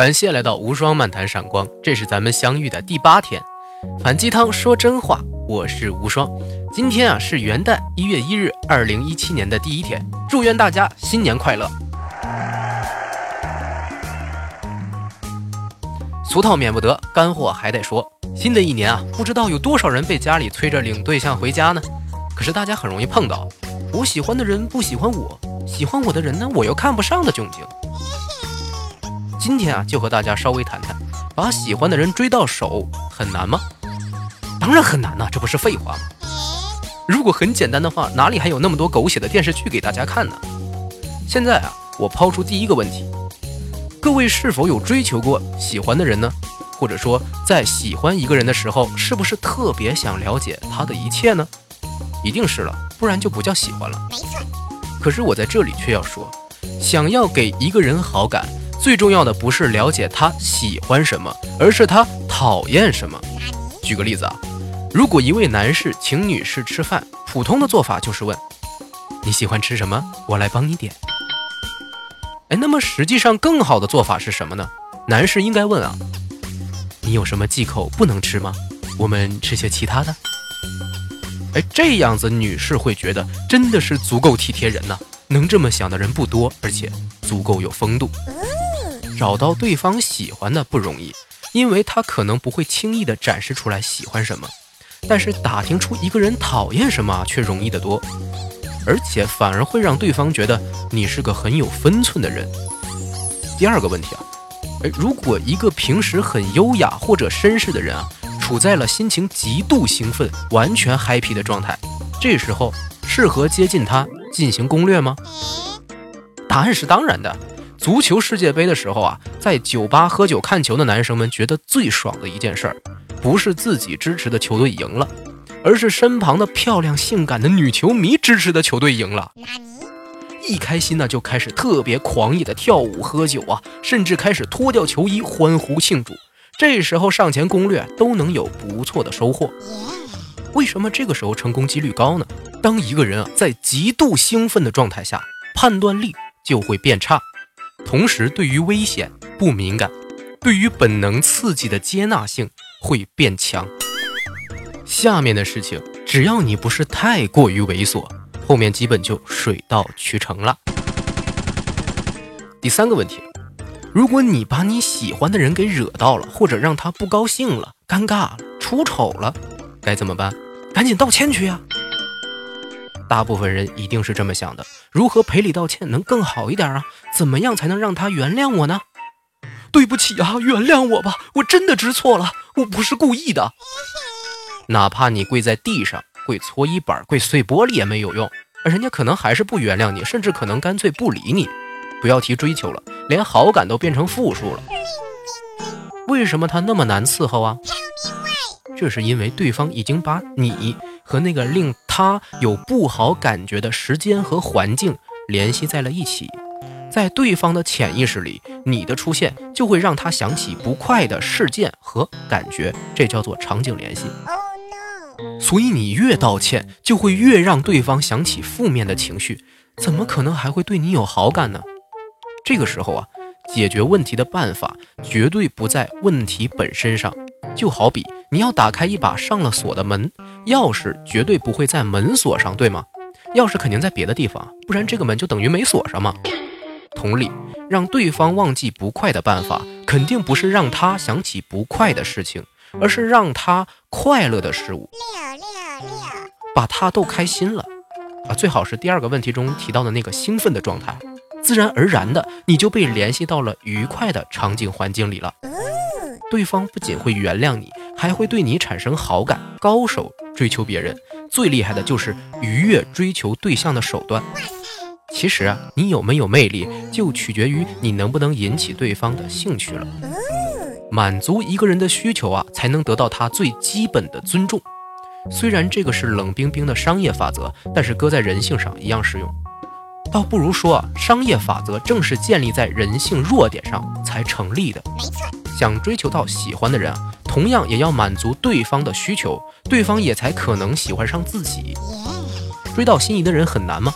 感谢来到无双漫谈闪光，这是咱们相遇的第八天。反鸡汤说真话，我是无双。今天啊是元旦，一月一日，二零一七年的第一天。祝愿大家新年快乐。俗套免不得，干货还得说。新的一年啊，不知道有多少人被家里催着领对象回家呢？可是大家很容易碰到，我喜欢的人不喜欢我，喜欢我的人呢，我又看不上的窘境。今天啊，就和大家稍微谈谈，把喜欢的人追到手很难吗？当然很难呐，这不是废话吗？如果很简单的话，哪里还有那么多狗血的电视剧给大家看呢？现在啊，我抛出第一个问题。各位是否有追求过喜欢的人呢？或者说，在喜欢一个人的时候，是不是特别想了解他的一切呢？一定是了，不然就不叫喜欢了。没错。可是我在这里却要说，想要给一个人好感，最重要的不是了解他喜欢什么，而是他讨厌什么。举个例子啊，如果一位男士请女士吃饭，普通的做法就是问：你喜欢吃什么？我来帮你点。哎，那么实际上更好的做法是什么呢？男士应该问啊，你有什么忌口不能吃吗？我们吃些其他的。哎，这样子女士会觉得真的是足够体贴人呐。能这么想的人不多，而且足够有风度。找到对方喜欢的不容易，因为他可能不会轻易的展示出来喜欢什么，但是打听出一个人讨厌什么却容易得多。而且反而会让对方觉得你是个很有分寸的人。第二个问题啊，哎，如果一个平时很优雅或者绅士的人啊，处在了心情极度兴奋、完全 happy 的状态，这时候适合接近他进行攻略吗？答案是当然的。足球世界杯的时候啊，在酒吧喝酒看球的男生们觉得最爽的一件事儿，不是自己支持的球队赢了。而是身旁的漂亮性感的女球迷支持的球队赢了，一开心呢就开始特别狂野的跳舞喝酒啊，甚至开始脱掉球衣欢呼庆祝。这时候上前攻略都能有不错的收获。为什么这个时候成功几率高呢？当一个人啊在极度兴奋的状态下，判断力就会变差，同时对于危险不敏感，对于本能刺激的接纳性会变强。下面的事情，只要你不是太过于猥琐，后面基本就水到渠成了。第三个问题，如果你把你喜欢的人给惹到了，或者让他不高兴了、尴尬了、出丑了，该怎么办？赶紧道歉去呀！大部分人一定是这么想的：如何赔礼道歉能更好一点啊？怎么样才能让他原谅我呢？对不起啊，原谅我吧，我真的知错了，我不是故意的。哪怕你跪在地上跪搓衣板跪碎玻璃也没有用，人家可能还是不原谅你，甚至可能干脆不理你。不要提追求了，连好感都变成负数了。为什么他那么难伺候啊？这是因为对方已经把你和那个令他有不好感觉的时间和环境联系在了一起，在对方的潜意识里，你的出现就会让他想起不快的事件和感觉，这叫做场景联系。所以你越道歉，就会越让对方想起负面的情绪，怎么可能还会对你有好感呢？这个时候啊，解决问题的办法绝对不在问题本身上。就好比你要打开一把上了锁的门，钥匙绝对不会在门锁上，对吗？钥匙肯定在别的地方，不然这个门就等于没锁上嘛。同理，让对方忘记不快的办法，肯定不是让他想起不快的事情。而是让他快乐的事物，把他逗开心了啊！最好是第二个问题中提到的那个兴奋的状态，自然而然的你就被联系到了愉快的场景环境里了。对方不仅会原谅你，还会对你产生好感。高手追求别人最厉害的就是愉悦追求对象的手段。其实啊，你有没有魅力，就取决于你能不能引起对方的兴趣了。满足一个人的需求啊，才能得到他最基本的尊重。虽然这个是冷冰冰的商业法则，但是搁在人性上一样适用。倒不如说啊，商业法则正是建立在人性弱点上才成立的。没错，想追求到喜欢的人啊，同样也要满足对方的需求，对方也才可能喜欢上自己。追到心仪的人很难吗？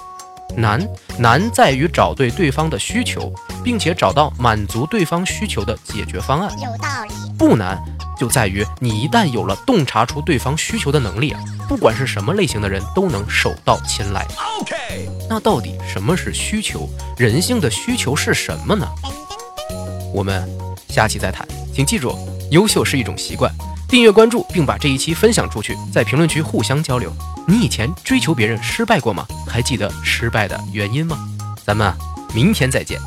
难，难在于找对对方的需求。并且找到满足对方需求的解决方案。有道理。不难，就在于你一旦有了洞察出对方需求的能力啊，不管是什么类型的人都能手到擒来。OK，那到底什么是需求？人性的需求是什么呢？我们下期再谈。请记住优秀是一种习惯订阅关注并把这一期分享出去在评论区互相交流。你以前追求别人失败过吗？还记得失败的原因吗？咱们明天再见。